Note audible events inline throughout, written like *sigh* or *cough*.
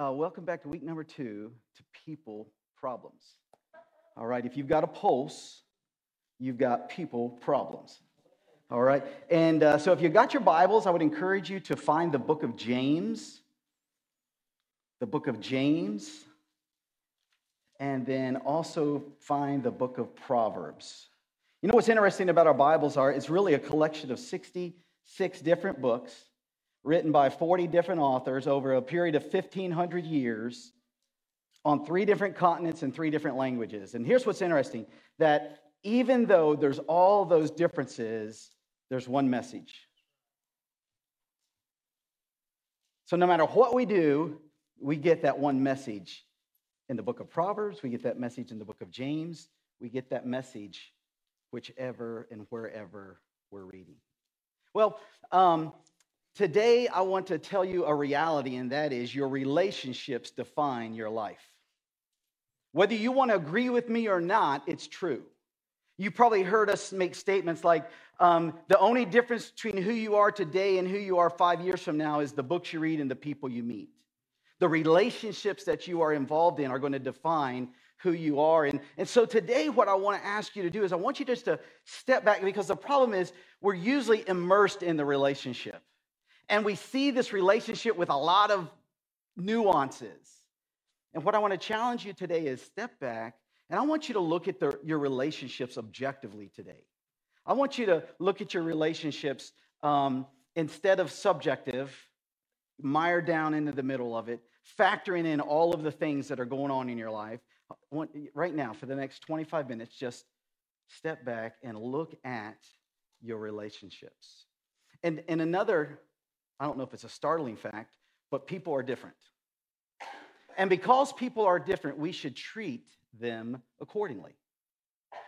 Uh, welcome back to week number two to people problems. All right, if you've got a pulse, you've got people problems. All right, and uh, so if you've got your Bibles, I would encourage you to find the book of James, the book of James, and then also find the book of Proverbs. You know what's interesting about our Bibles are it's really a collection of 66 different books written by 40 different authors over a period of 1,500 years on three different continents and three different languages. And here's what's interesting that even though there's all those differences, there's one message. So no matter what we do, we get that one message in the book of Proverbs, we get that message in the book of James, we get that message whichever and wherever we're reading. Well, um, Today, I want to tell you a reality, and that is your relationships define your life. Whether you want to agree with me or not, it's true. You probably heard us make statements like um, the only difference between who you are today and who you are five years from now is the books you read and the people you meet. The relationships that you are involved in are going to define who you are. And, and so today, what I want to ask you to do is I want you just to step back because the problem is we're usually immersed in the relationship. And we see this relationship with a lot of nuances. And what I want to challenge you today is step back and I want you to look at the, your relationships objectively today. I want you to look at your relationships um, instead of subjective, mired down into the middle of it, factoring in all of the things that are going on in your life. Want, right now, for the next 25 minutes, just step back and look at your relationships. And, and another I don't know if it's a startling fact, but people are different. And because people are different, we should treat them accordingly.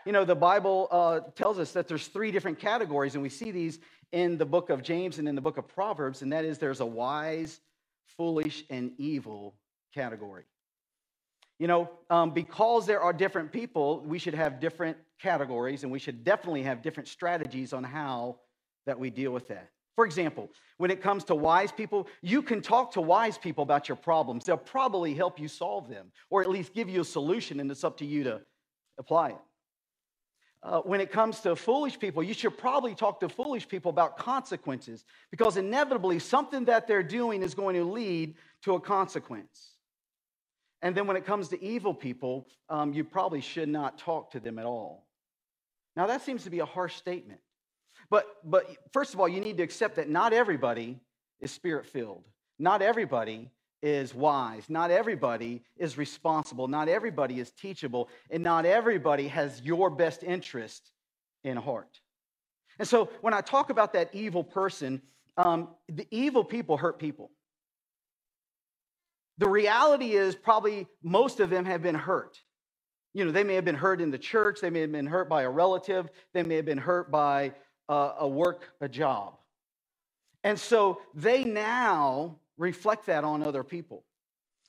You know, the Bible uh, tells us that there's three different categories, and we see these in the book of James and in the book of Proverbs, and that is there's a wise, foolish, and evil category. You know, um, because there are different people, we should have different categories, and we should definitely have different strategies on how that we deal with that. For example, when it comes to wise people, you can talk to wise people about your problems. They'll probably help you solve them or at least give you a solution, and it's up to you to apply it. Uh, when it comes to foolish people, you should probably talk to foolish people about consequences because inevitably something that they're doing is going to lead to a consequence. And then when it comes to evil people, um, you probably should not talk to them at all. Now, that seems to be a harsh statement. But, but first of all, you need to accept that not everybody is spirit filled. Not everybody is wise. Not everybody is responsible. Not everybody is teachable. And not everybody has your best interest in heart. And so when I talk about that evil person, um, the evil people hurt people. The reality is, probably most of them have been hurt. You know, they may have been hurt in the church, they may have been hurt by a relative, they may have been hurt by a, a work, a job. And so they now reflect that on other people.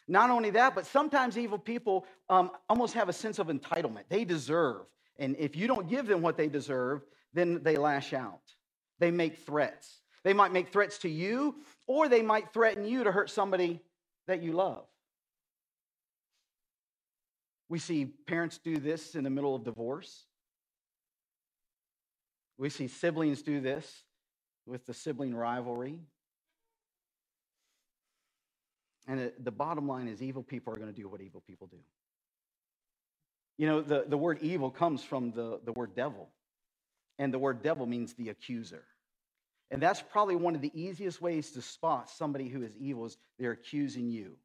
Not only that, but sometimes evil people um, almost have a sense of entitlement. They deserve. And if you don't give them what they deserve, then they lash out. They make threats. They might make threats to you, or they might threaten you to hurt somebody that you love. We see parents do this in the middle of divorce. We see siblings do this with the sibling rivalry. And the bottom line is evil people are going to do what evil people do. You know, the, the word evil comes from the, the word devil. And the word devil means the accuser. And that's probably one of the easiest ways to spot somebody who is evil is they're accusing you.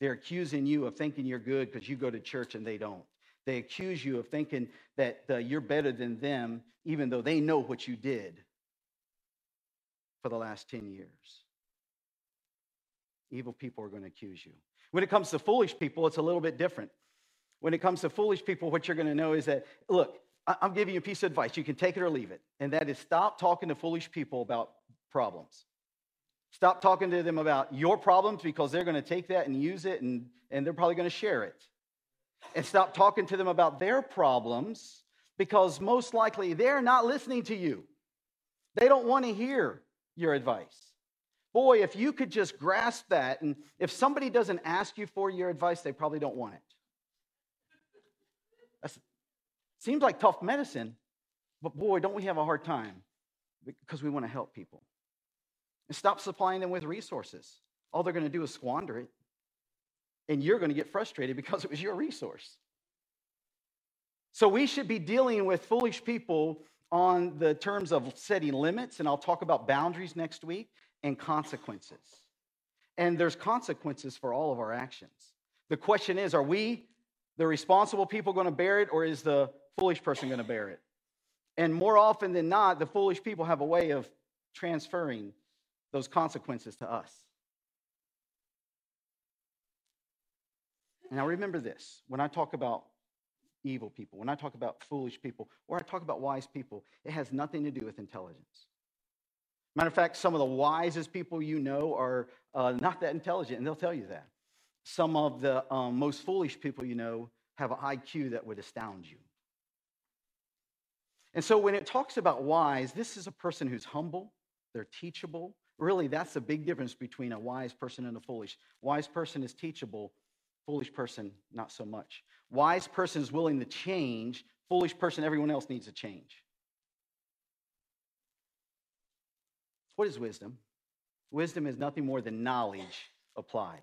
They're accusing you of thinking you're good because you go to church and they don't. They accuse you of thinking that uh, you're better than them, even though they know what you did for the last 10 years. Evil people are going to accuse you. When it comes to foolish people, it's a little bit different. When it comes to foolish people, what you're going to know is that, look, I'm giving you a piece of advice. You can take it or leave it. And that is stop talking to foolish people about problems. Stop talking to them about your problems because they're going to take that and use it and, and they're probably going to share it. And stop talking to them about their problems because most likely they're not listening to you. They don't want to hear your advice. Boy, if you could just grasp that, and if somebody doesn't ask you for your advice, they probably don't want it. That seems like tough medicine, but boy, don't we have a hard time because we want to help people. And stop supplying them with resources. All they're going to do is squander it. And you're going to get frustrated because it was your resource. So we should be dealing with foolish people on the terms of setting limits, and I'll talk about boundaries next week, and consequences. And there's consequences for all of our actions. The question is are we, the responsible people, going to bear it, or is the foolish person going to bear it? And more often than not, the foolish people have a way of transferring those consequences to us. Now, remember this when I talk about evil people, when I talk about foolish people, or I talk about wise people, it has nothing to do with intelligence. Matter of fact, some of the wisest people you know are uh, not that intelligent, and they'll tell you that. Some of the um, most foolish people you know have an IQ that would astound you. And so when it talks about wise, this is a person who's humble, they're teachable, Really, that's the big difference between a wise person and a foolish. Wise person is teachable, foolish person, not so much. Wise person is willing to change, foolish person, everyone else needs to change. What is wisdom? Wisdom is nothing more than knowledge applied.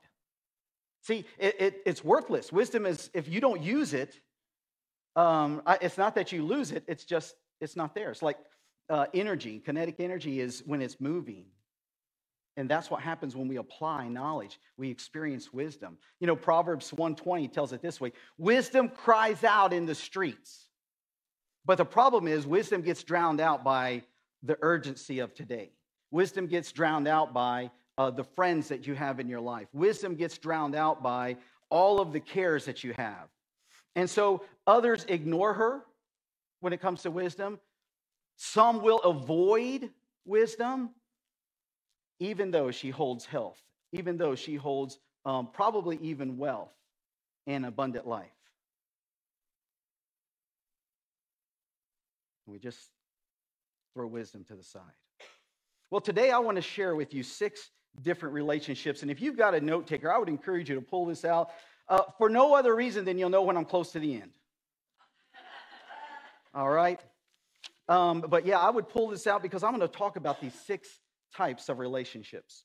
See, it, it, it's worthless. Wisdom is, if you don't use it, um, it's not that you lose it, it's just, it's not there. It's like uh, energy. Kinetic energy is when it's moving. And that's what happens when we apply knowledge. We experience wisdom. You know, Proverbs 120 tells it this way wisdom cries out in the streets. But the problem is, wisdom gets drowned out by the urgency of today. Wisdom gets drowned out by uh, the friends that you have in your life. Wisdom gets drowned out by all of the cares that you have. And so others ignore her when it comes to wisdom. Some will avoid wisdom even though she holds health, even though she holds um, probably even wealth and abundant life. We just throw wisdom to the side. Well, today I want to share with you six different relationships. And if you've got a note taker, I would encourage you to pull this out uh, for no other reason than you'll know when I'm close to the end. *laughs* All right? Um, but yeah, I would pull this out because I'm going to talk about these six types of relationships.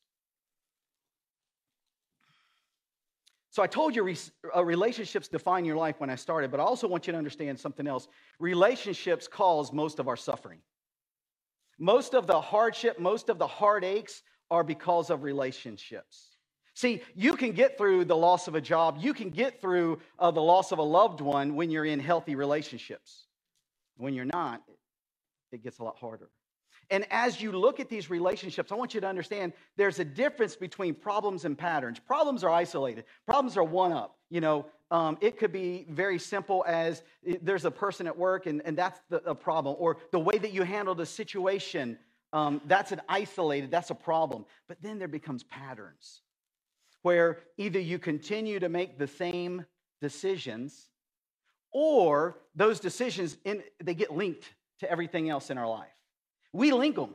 So I told you uh, relationships define your life when I started, but I also want you to understand something else. Relationships cause most of our suffering. Most of the hardship, most of the heartaches are because of relationships. See, you can get through the loss of a job, you can get through uh, the loss of a loved one when you're in healthy relationships. When you're not, it gets a lot harder. And as you look at these relationships, I want you to understand there's a difference between problems and patterns. Problems are isolated, problems are one up. You know, um, it could be very simple as there's a person at work and, and that's the, a problem, or the way that you handle the situation, um, that's an isolated, that's a problem. But then there becomes patterns where either you continue to make the same decisions or those decisions in, they get linked to everything else in our life we link them,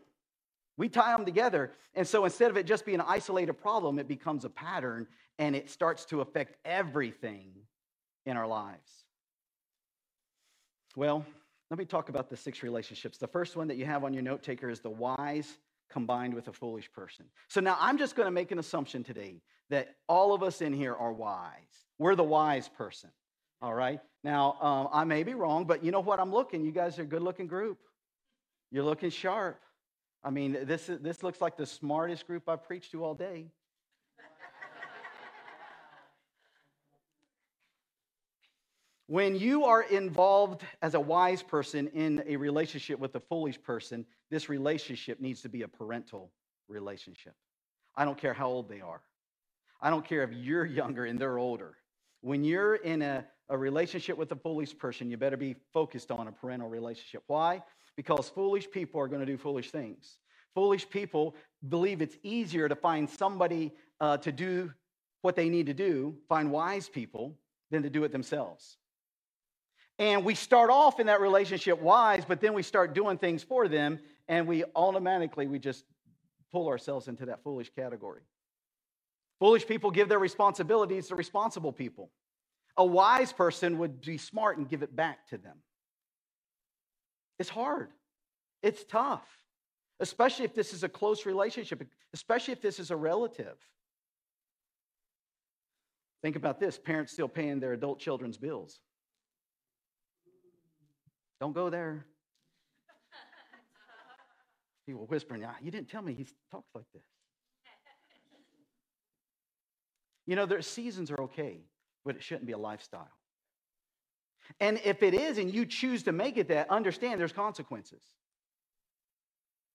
we tie them together. And so instead of it just being an isolated problem, it becomes a pattern and it starts to affect everything in our lives. Well, let me talk about the six relationships. The first one that you have on your note taker is the wise combined with a foolish person. So now I'm just going to make an assumption today that all of us in here are wise. We're the wise person. All right. Now, um, I may be wrong, but you know what? I'm looking. You guys are a good looking group. You're looking sharp. I mean, this, is, this looks like the smartest group I've preached to all day. when you are involved as a wise person in a relationship with a foolish person, this relationship needs to be a parental relationship. I don't care how old they are. I don't care if you're younger and they're older. When you're in a, a relationship with a foolish person, you better be focused on a parental relationship. Why? Because foolish people are going to do foolish things. Foolish people believe it's easier to find somebody uh, to do what they need to do, find wise people, than to do it themselves. And we start off in that relationship wise, but then we start doing things for them, and we automatically we just pull ourselves into that foolish category. Foolish people give their responsibilities to responsible people. A wise person would be smart and give it back to them. It's hard. It's tough, especially if this is a close relationship, especially if this is a relative. Think about this parents still paying their adult children's bills. Don't go there. *laughs* People whispering, ah, You didn't tell me he talks like this. You know, their seasons are okay, but it shouldn't be a lifestyle. And if it is and you choose to make it that, understand there's consequences.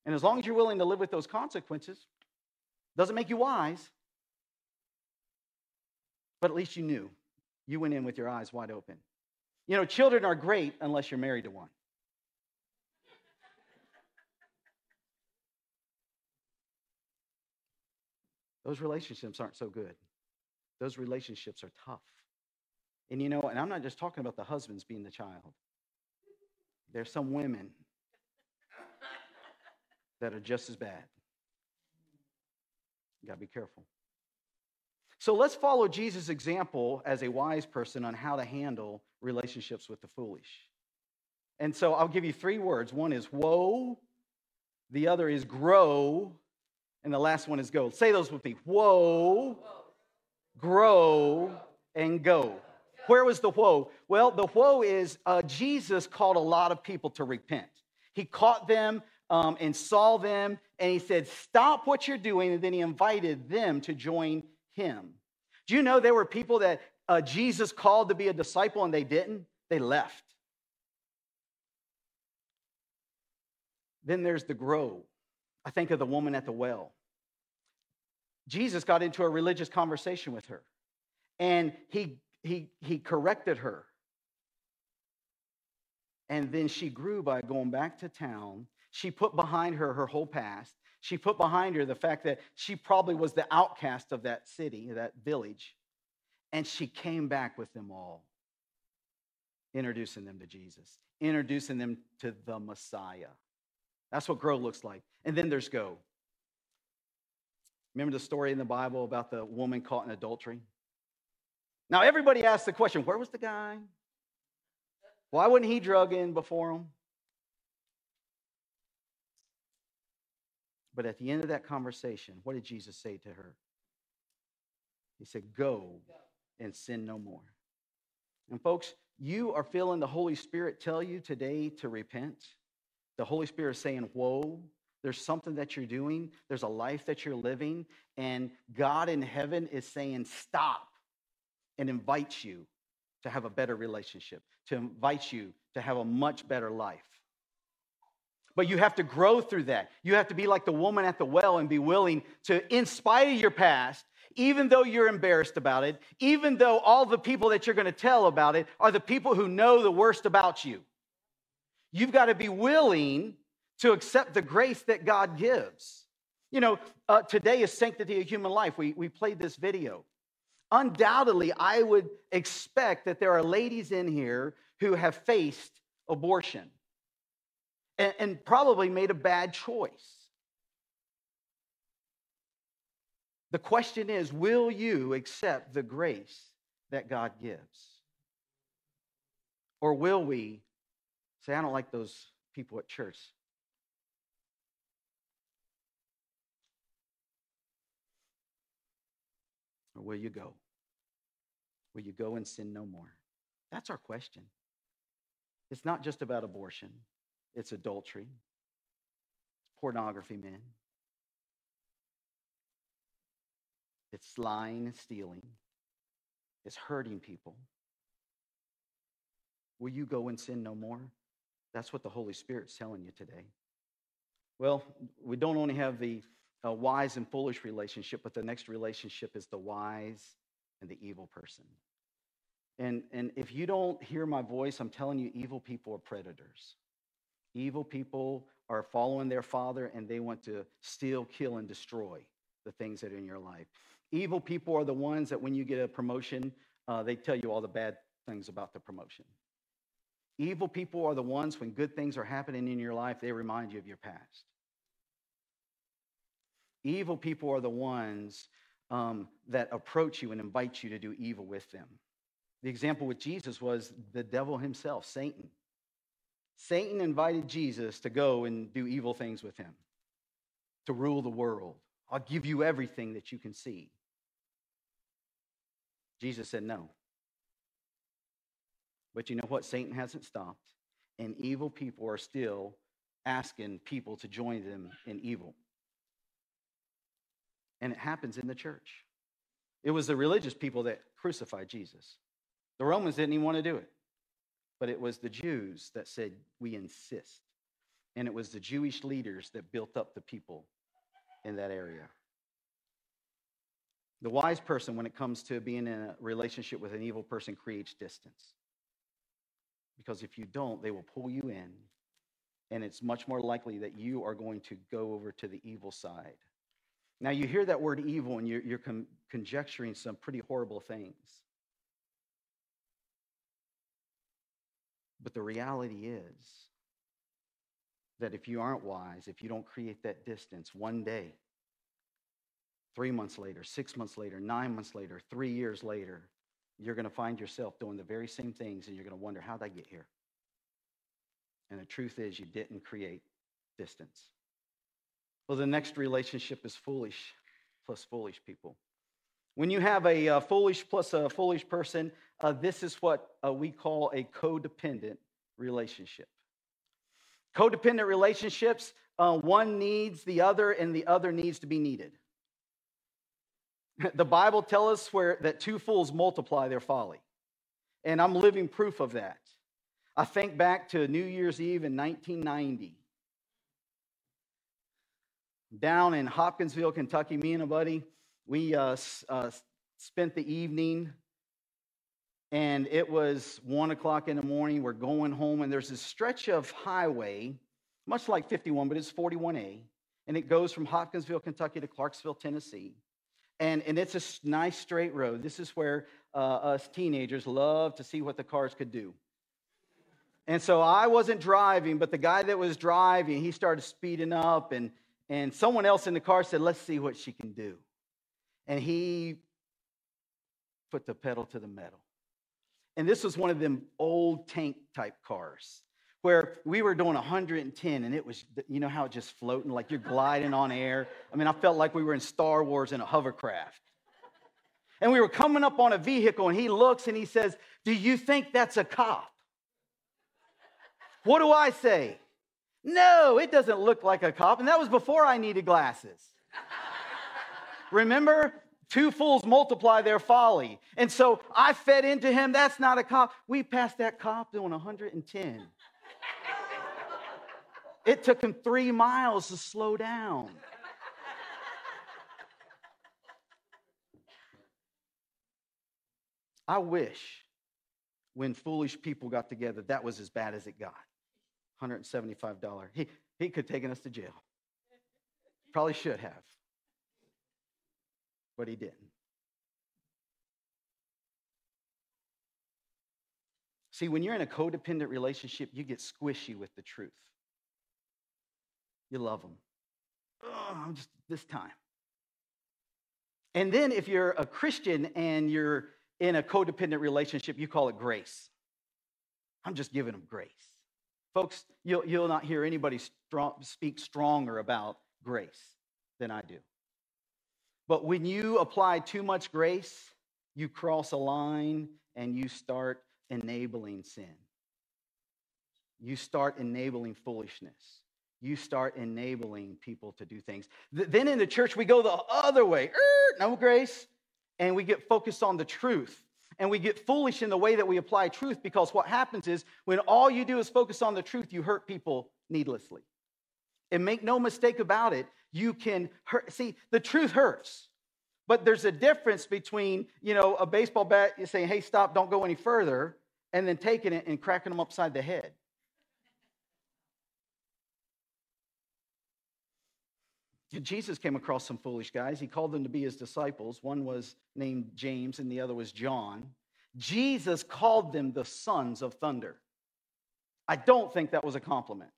And as long as you're willing to live with those consequences, doesn't make you wise, but at least you knew. You went in with your eyes wide open. You know, children are great unless you're married to one. Those relationships aren't so good. Those relationships are tough. And you know, and I'm not just talking about the husbands being the child. There's some women that are just as bad. You got to be careful. So let's follow Jesus' example as a wise person on how to handle relationships with the foolish. And so I'll give you three words. One is woe, the other is grow, and the last one is go. Say those with me. Whoa, grow, and go. Where was the woe? Well, the woe is uh, Jesus called a lot of people to repent. He caught them um, and saw them, and he said, Stop what you're doing. And then he invited them to join him. Do you know there were people that uh, Jesus called to be a disciple and they didn't? They left. Then there's the grow. I think of the woman at the well. Jesus got into a religious conversation with her and he, he, he corrected her. And then she grew by going back to town. She put behind her her whole past. She put behind her the fact that she probably was the outcast of that city, that village. And she came back with them all, introducing them to Jesus, introducing them to the Messiah. That's what grow looks like. And then there's go. Remember the story in the Bible about the woman caught in adultery? Now, everybody asks the question where was the guy? Why wasn't he drug in before him? But at the end of that conversation, what did Jesus say to her? He said, Go and sin no more. And folks, you are feeling the Holy Spirit tell you today to repent. The Holy Spirit is saying, Whoa, there's something that you're doing, there's a life that you're living, and God in heaven is saying, Stop, and invites you to have a better relationship, to invite you to have a much better life. But you have to grow through that. You have to be like the woman at the well and be willing to, in spite of your past, even though you're embarrassed about it, even though all the people that you're going to tell about it are the people who know the worst about you. You've got to be willing to accept the grace that God gives. You know, uh, today is Sanctity of Human Life. We, we played this video. Undoubtedly, I would expect that there are ladies in here who have faced abortion and, and probably made a bad choice. The question is will you accept the grace that God gives? Or will we say, I don't like those people at church? Or will you go? Will you go and sin no more? That's our question. It's not just about abortion, it's adultery, it's pornography, men. It's lying and stealing. It's hurting people. Will you go and sin no more? That's what the Holy Spirit's telling you today. Well, we don't only have the a wise and foolish relationship, but the next relationship is the wise and the evil person. And, and if you don't hear my voice, I'm telling you, evil people are predators. Evil people are following their father and they want to steal, kill, and destroy the things that are in your life. Evil people are the ones that when you get a promotion, uh, they tell you all the bad things about the promotion. Evil people are the ones when good things are happening in your life, they remind you of your past. Evil people are the ones um, that approach you and invite you to do evil with them. The example with Jesus was the devil himself, Satan. Satan invited Jesus to go and do evil things with him, to rule the world. I'll give you everything that you can see. Jesus said no. But you know what? Satan hasn't stopped, and evil people are still asking people to join them in evil. And it happens in the church. It was the religious people that crucified Jesus. The Romans didn't even want to do it. But it was the Jews that said, We insist. And it was the Jewish leaders that built up the people in that area. The wise person, when it comes to being in a relationship with an evil person, creates distance. Because if you don't, they will pull you in, and it's much more likely that you are going to go over to the evil side. Now, you hear that word evil, and you're, you're con- conjecturing some pretty horrible things. But the reality is that if you aren't wise, if you don't create that distance, one day, three months later, six months later, nine months later, three years later, you're going to find yourself doing the very same things and you're going to wonder, how'd I get here? And the truth is, you didn't create distance. Well, the next relationship is foolish plus foolish people. When you have a uh, foolish plus a foolish person, uh, this is what uh, we call a codependent relationship. Codependent relationships, uh, one needs the other and the other needs to be needed. *laughs* The Bible tells us where that two fools multiply their folly. And I'm living proof of that. I think back to New Year's Eve in 1990. Down in Hopkinsville, Kentucky, me and a buddy, we uh, uh, spent the evening and it was one o'clock in the morning. We're going home, and there's this stretch of highway, much like 51, but it's 41A, and it goes from Hopkinsville, Kentucky to Clarksville, Tennessee. And, and it's a nice straight road. This is where uh, us teenagers love to see what the cars could do. And so I wasn't driving, but the guy that was driving, he started speeding up, and, and someone else in the car said, Let's see what she can do. And he put the pedal to the metal. And this was one of them old tank type cars where we were doing 110 and it was, you know how it just floating, like you're gliding on air. I mean, I felt like we were in Star Wars in a hovercraft. And we were coming up on a vehicle and he looks and he says, Do you think that's a cop? What do I say? No, it doesn't look like a cop. And that was before I needed glasses. Remember? Two fools multiply their folly. And so I fed into him. That's not a cop. We passed that cop doing 110. It took him three miles to slow down. I wish when foolish people got together, that was as bad as it got. $175. He, he could have taken us to jail. Probably should have but he didn't. See, when you're in a codependent relationship, you get squishy with the truth. You love them. Oh, just this time. And then if you're a Christian and you're in a codependent relationship, you call it grace. I'm just giving them grace. Folks, you'll, you'll not hear anybody strong, speak stronger about grace than I do. But when you apply too much grace, you cross a line and you start enabling sin. You start enabling foolishness. You start enabling people to do things. Then in the church, we go the other way. Er, no grace. And we get focused on the truth. And we get foolish in the way that we apply truth because what happens is when all you do is focus on the truth, you hurt people needlessly. And make no mistake about it, you can hurt. See, the truth hurts. But there's a difference between, you know, a baseball bat saying, hey, stop, don't go any further, and then taking it and cracking them upside the head. Jesus came across some foolish guys. He called them to be his disciples. One was named James, and the other was John. Jesus called them the sons of thunder. I don't think that was a compliment.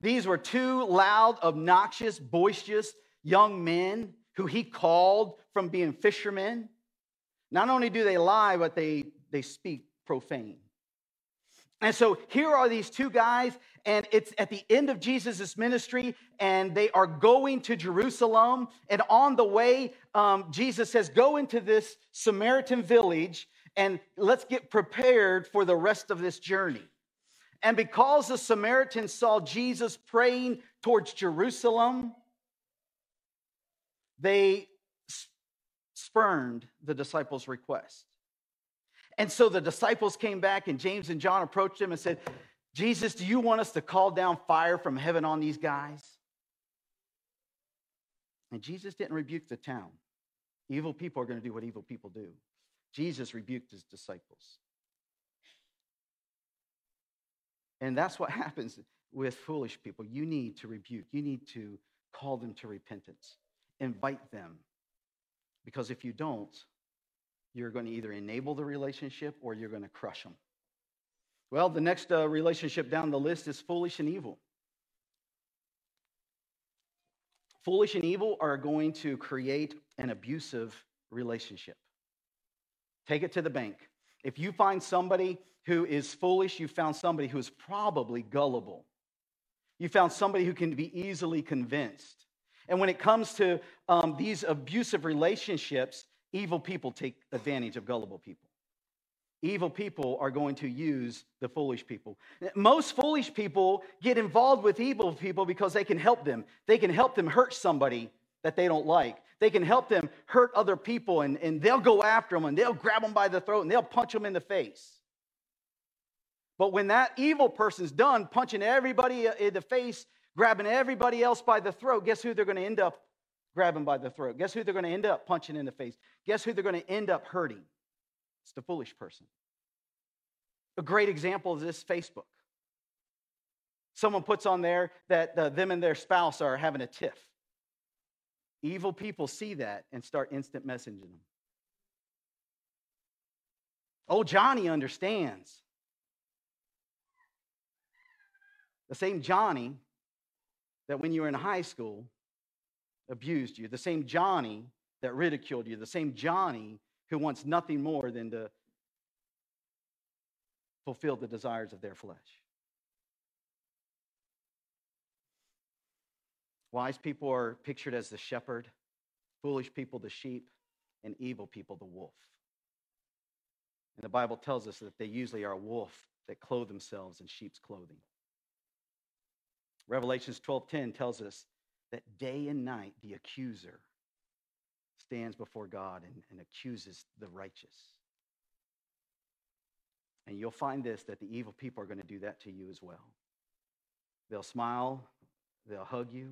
These were two loud, obnoxious, boisterous young men who he called from being fishermen. Not only do they lie, but they, they speak profane. And so here are these two guys, and it's at the end of Jesus' ministry, and they are going to Jerusalem. And on the way, um, Jesus says, Go into this Samaritan village, and let's get prepared for the rest of this journey. And because the Samaritans saw Jesus praying towards Jerusalem, they spurned the disciples' request. And so the disciples came back, and James and John approached him and said, Jesus, do you want us to call down fire from heaven on these guys? And Jesus didn't rebuke the town. Evil people are going to do what evil people do. Jesus rebuked his disciples. And that's what *laughs* happens with foolish people. You need to rebuke, you need to call them to repentance, invite them. Because if you don't, you're going to either enable the relationship or you're going to crush them. Well, the next uh, relationship down the list is foolish and evil. Foolish and evil are going to create an abusive relationship. Take it to the bank. If you find somebody who is foolish, you found somebody who is probably gullible. You found somebody who can be easily convinced. And when it comes to um, these abusive relationships, evil people take advantage of gullible people. Evil people are going to use the foolish people. Most foolish people get involved with evil people because they can help them. They can help them hurt somebody that they don't like. They can help them hurt other people, and, and they'll go after them and they'll grab them by the throat and they'll punch them in the face. But when that evil person's done punching everybody in the face, grabbing everybody else by the throat, guess who they're going to end up grabbing by the throat? Guess who they're going to end up punching in the face? Guess who they're going to end up hurting? It's the foolish person. A great example is this Facebook. Someone puts on there that uh, them and their spouse are having a tiff. Evil people see that and start instant messaging them. Oh, Johnny understands. The same Johnny that when you were in high school abused you, the same Johnny that ridiculed you, the same Johnny who wants nothing more than to fulfill the desires of their flesh. Wise people are pictured as the shepherd, foolish people, the sheep, and evil people, the wolf. And the Bible tells us that they usually are a wolf that clothe themselves in sheep's clothing. Revelations 12:10 tells us that day and night the accuser stands before God and, and accuses the righteous. And you'll find this that the evil people are going to do that to you as well. They'll smile, they'll hug you,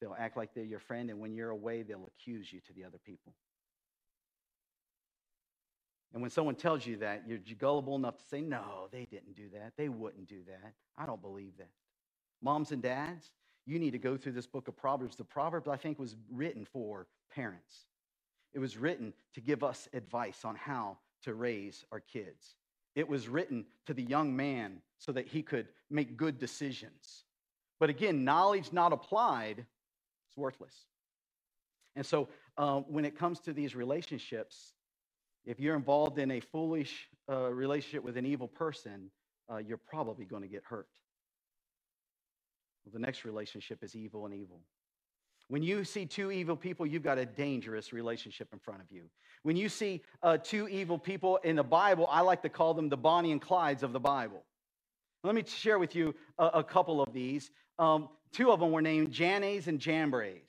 they'll act like they're your friend, and when you're away, they'll accuse you to the other people. And when someone tells you that, you're gullible enough to say, No, they didn't do that. They wouldn't do that. I don't believe that. Moms and dads, you need to go through this book of Proverbs. The Proverbs, I think, was written for parents. It was written to give us advice on how to raise our kids. It was written to the young man so that he could make good decisions. But again, knowledge not applied is worthless. And so uh, when it comes to these relationships, if you're involved in a foolish uh, relationship with an evil person, uh, you're probably going to get hurt. Well, the next relationship is evil and evil. When you see two evil people, you've got a dangerous relationship in front of you. When you see uh, two evil people in the Bible, I like to call them the Bonnie and Clydes of the Bible. Let me share with you a, a couple of these. Um, two of them were named Jannes and Jambres.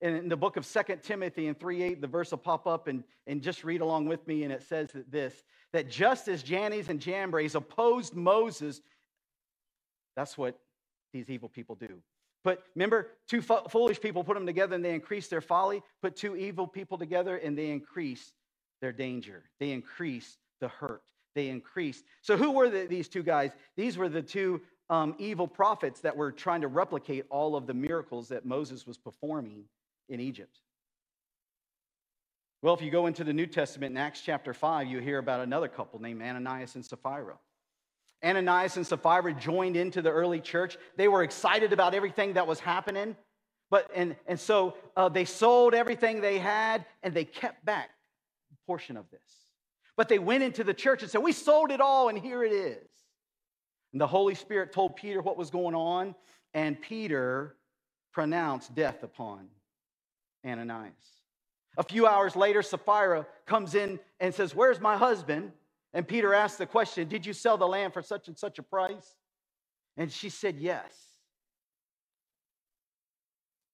And in the book of Second Timothy in 3.8, the verse will pop up and, and just read along with me, and it says that this, that just as Jannes and Jambres opposed Moses, that's what these evil people do. Put, remember, two fo- foolish people put them together and they increase their folly. Put two evil people together and they increase their danger. They increase the hurt. They increase. So, who were the, these two guys? These were the two um, evil prophets that were trying to replicate all of the miracles that Moses was performing in Egypt. Well, if you go into the New Testament in Acts chapter 5, you hear about another couple named Ananias and Sapphira. Ananias and Sapphira joined into the early church. They were excited about everything that was happening. But, and, and so uh, they sold everything they had and they kept back a portion of this. But they went into the church and said, We sold it all and here it is. And the Holy Spirit told Peter what was going on, and Peter pronounced death upon Ananias. A few hours later, Sapphira comes in and says, Where's my husband? And Peter asked the question, Did you sell the land for such and such a price? And she said, Yes.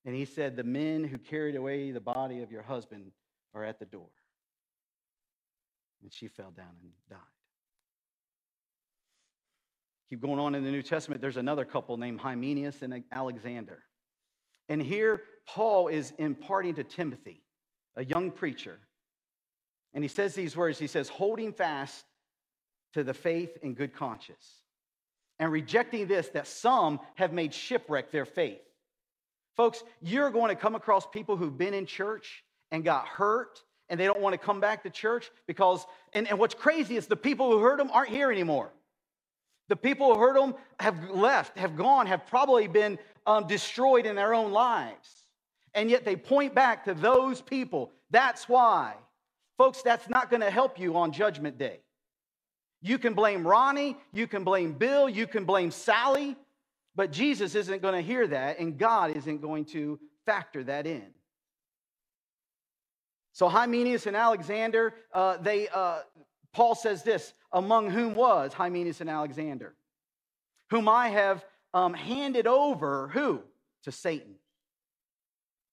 And he said, The men who carried away the body of your husband are at the door. And she fell down and died. Keep going on in the New Testament, there's another couple named Hymenaeus and Alexander. And here, Paul is imparting to Timothy a young preacher. And he says these words He says, holding fast to the faith and good conscience, and rejecting this, that some have made shipwreck their faith. Folks, you're going to come across people who've been in church and got hurt, and they don't want to come back to church because, and, and what's crazy is the people who hurt them aren't here anymore. The people who hurt them have left, have gone, have probably been um, destroyed in their own lives and yet they point back to those people. That's why. Folks, that's not going to help you on Judgment Day. You can blame Ronnie, you can blame Bill, you can blame Sally, but Jesus isn't going to hear that, and God isn't going to factor that in. So Hymenaeus and Alexander, uh, they, uh, Paul says this, among whom was Hymenaeus and Alexander, whom I have um, handed over, who? To Satan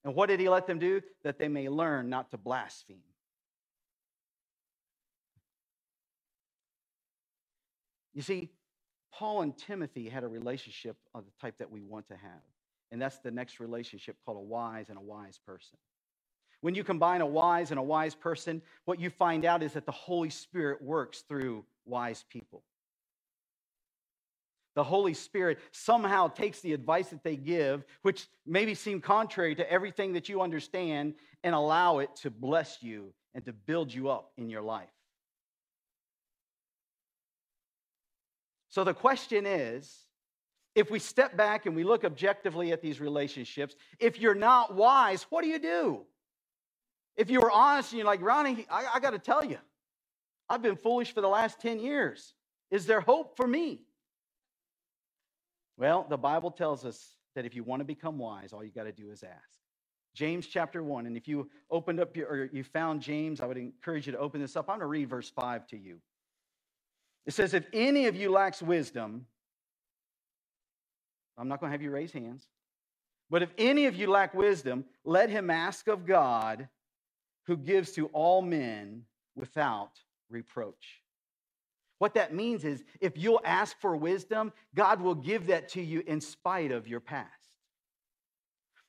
and what did he let them do? That they may learn not to blaspheme. You see, Paul and Timothy had a relationship of the type that we want to have. And that's the next relationship called a wise and a wise person. When you combine a wise and a wise person, what you find out is that the Holy Spirit works through wise people the Holy Spirit somehow takes the advice that they give, which maybe seem contrary to everything that you understand, and allow it to bless you and to build you up in your life. So the question is if we step back and we look objectively at these relationships, if you're not wise, what do you do? If you were honest and you're like, Ronnie, I, I got to tell you, I've been foolish for the last 10 years. Is there hope for me? Well, the Bible tells us that if you want to become wise, all you got to do is ask. James chapter 1. And if you opened up your, or you found James, I would encourage you to open this up. I'm going to read verse 5 to you. It says, If any of you lacks wisdom, I'm not going to have you raise hands, but if any of you lack wisdom, let him ask of God, who gives to all men without reproach. What that means is if you'll ask for wisdom, God will give that to you in spite of your past.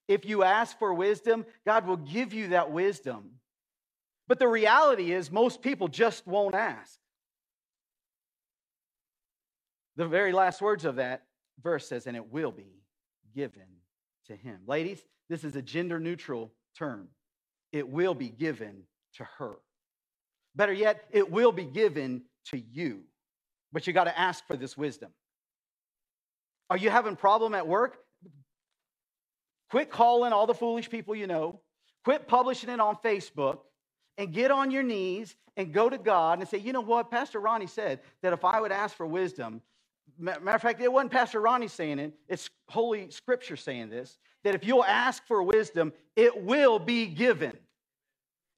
If you ask for wisdom, God will give you that wisdom. But the reality is, most people just won't ask. The very last words of that verse says, and it will be given to him. Ladies, this is a gender neutral term. It will be given to her. Better yet, it will be given to you. But you got to ask for this wisdom. Are you having problem at work? Quit calling all the foolish people you know. Quit publishing it on Facebook and get on your knees and go to God and say, you know what? Pastor Ronnie said that if I would ask for wisdom, matter of fact, it wasn't Pastor Ronnie saying it, it's Holy Scripture saying this, that if you'll ask for wisdom, it will be given.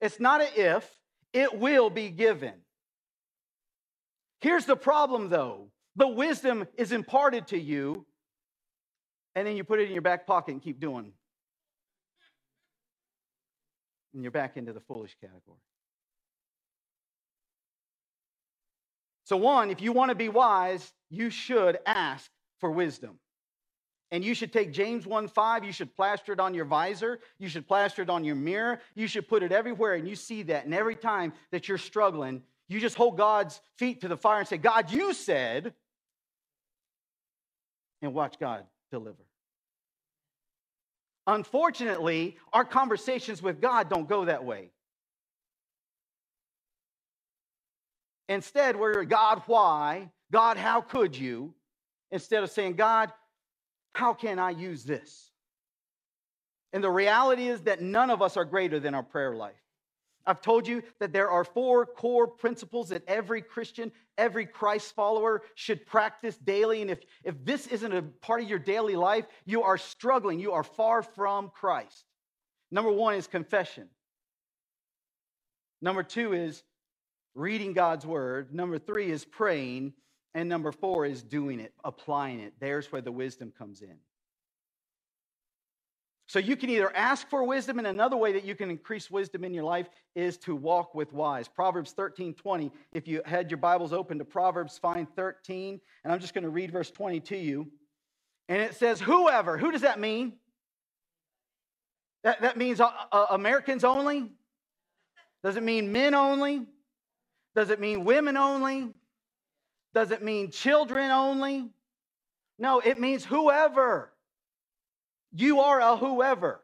It's not an if, it will be given. Here's the problem though the wisdom is imparted to you, and then you put it in your back pocket and keep doing. And you're back into the foolish category. So, one, if you want to be wise, you should ask for wisdom. And you should take James 1 5, you should plaster it on your visor, you should plaster it on your mirror, you should put it everywhere, and you see that. And every time that you're struggling, you just hold God's feet to the fire and say, God, you said, and watch God deliver. Unfortunately, our conversations with God don't go that way. Instead, we're God, why? God, how could you? Instead of saying, God, how can I use this? And the reality is that none of us are greater than our prayer life. I've told you that there are four core principles that every Christian, every Christ follower should practice daily. And if, if this isn't a part of your daily life, you are struggling. You are far from Christ. Number one is confession. Number two is reading God's word. Number three is praying. And number four is doing it, applying it. There's where the wisdom comes in. So you can either ask for wisdom, and another way that you can increase wisdom in your life is to walk with wise. Proverbs 13, 20. If you had your Bibles open to Proverbs, find 13, and I'm just going to read verse 20 to you. And it says, Whoever, who does that mean? That, that means uh, uh, Americans only? Does it mean men only? Does it mean women only? Does it mean children only? No, it means whoever. You are a whoever.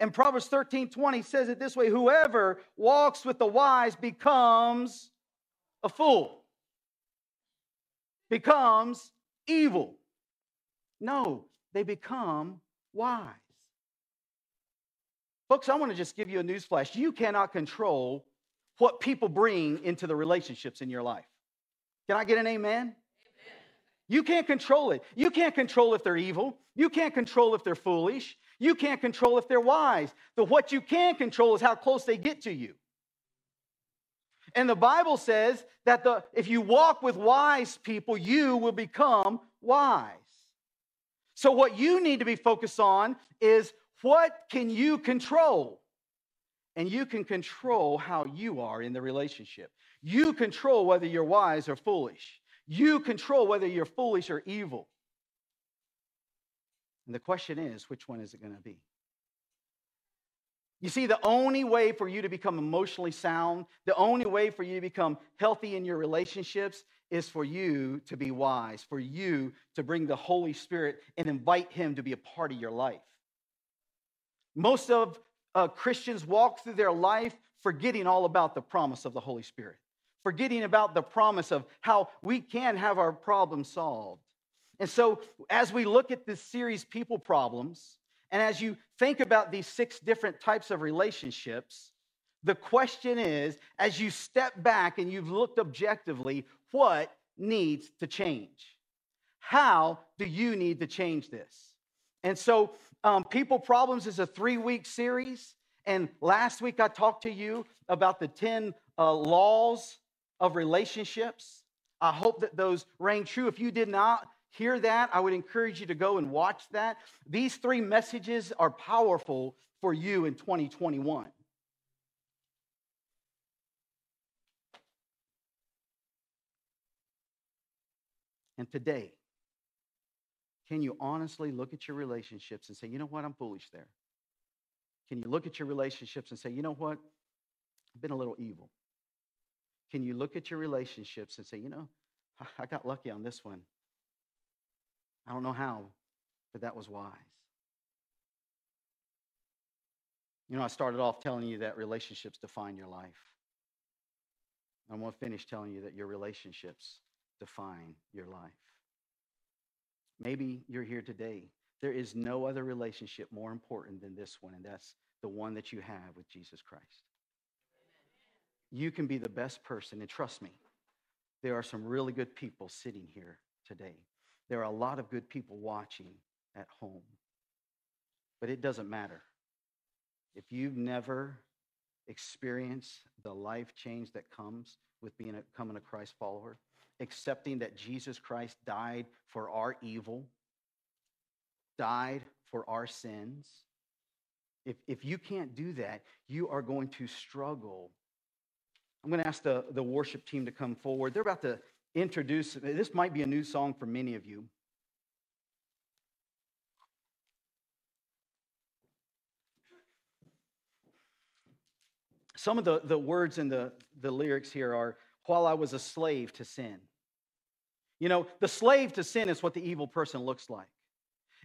And Proverbs 13 20 says it this way whoever walks with the wise becomes a fool, becomes evil. No, they become wise. Folks, I want to just give you a newsflash. You cannot control what people bring into the relationships in your life. Can I get an amen? You can't control it. You can't control if they're evil. You can't control if they're foolish. You can't control if they're wise. But what you can control is how close they get to you. And the Bible says that the, if you walk with wise people, you will become wise. So, what you need to be focused on is what can you control? And you can control how you are in the relationship. You control whether you're wise or foolish. You control whether you're foolish or evil. And the question is, which one is it going to be? You see, the only way for you to become emotionally sound, the only way for you to become healthy in your relationships is for you to be wise, for you to bring the Holy Spirit and invite Him to be a part of your life. Most of uh, Christians walk through their life forgetting all about the promise of the Holy Spirit forgetting about the promise of how we can have our problems solved. And so, as we look at this series, People Problems, and as you think about these six different types of relationships, the question is as you step back and you've looked objectively, what needs to change? How do you need to change this? And so, um, People Problems is a three week series. And last week I talked to you about the 10 uh, laws of relationships. I hope that those rang true. If you did not hear that, I would encourage you to go and watch that. These three messages are powerful for you in 2021. And today, can you honestly look at your relationships and say, you know what, I'm foolish there? Can you look at your relationships and say, you know what, I've been a little evil? Can you look at your relationships and say, you know, I got lucky on this one? I don't know how, but that was wise. You know, I started off telling you that relationships define your life. I'm going to finish telling you that your relationships define your life. Maybe you're here today. There is no other relationship more important than this one, and that's the one that you have with Jesus Christ you can be the best person. And trust me, there are some really good people sitting here today. There are a lot of good people watching at home. But it doesn't matter. If you've never experienced the life change that comes with being a, becoming a Christ follower, accepting that Jesus Christ died for our evil, died for our sins, if, if you can't do that, you are going to struggle I'm going to ask the, the worship team to come forward. They're about to introduce, this might be a new song for many of you. Some of the, the words in the, the lyrics here are, while I was a slave to sin. You know, the slave to sin is what the evil person looks like.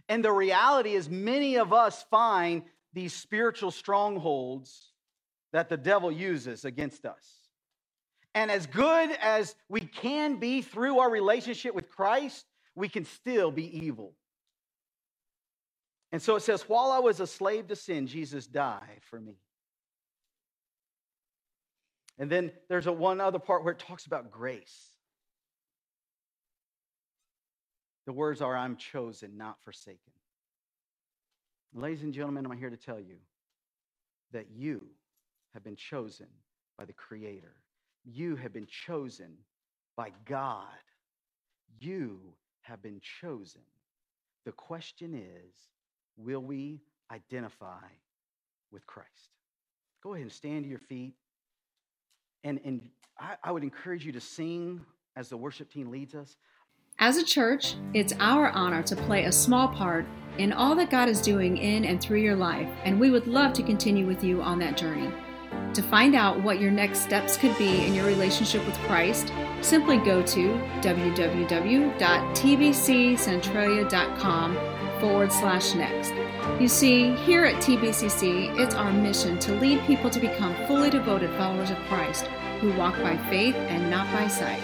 And the reality is, many of us find these spiritual strongholds that the devil uses against us. And as good as we can be through our relationship with Christ, we can still be evil. And so it says, while I was a slave to sin, Jesus died for me. And then there's a one other part where it talks about grace. The words are, I'm chosen, not forsaken. Ladies and gentlemen, I'm here to tell you that you have been chosen by the Creator. You have been chosen by God. You have been chosen. The question is will we identify with Christ? Go ahead and stand to your feet. And, and I, I would encourage you to sing as the worship team leads us. As a church, it's our honor to play a small part in all that God is doing in and through your life, and we would love to continue with you on that journey. To find out what your next steps could be in your relationship with Christ, simply go to www.tbccentralia.com forward slash next. You see, here at TBCC, it's our mission to lead people to become fully devoted followers of Christ who walk by faith and not by sight.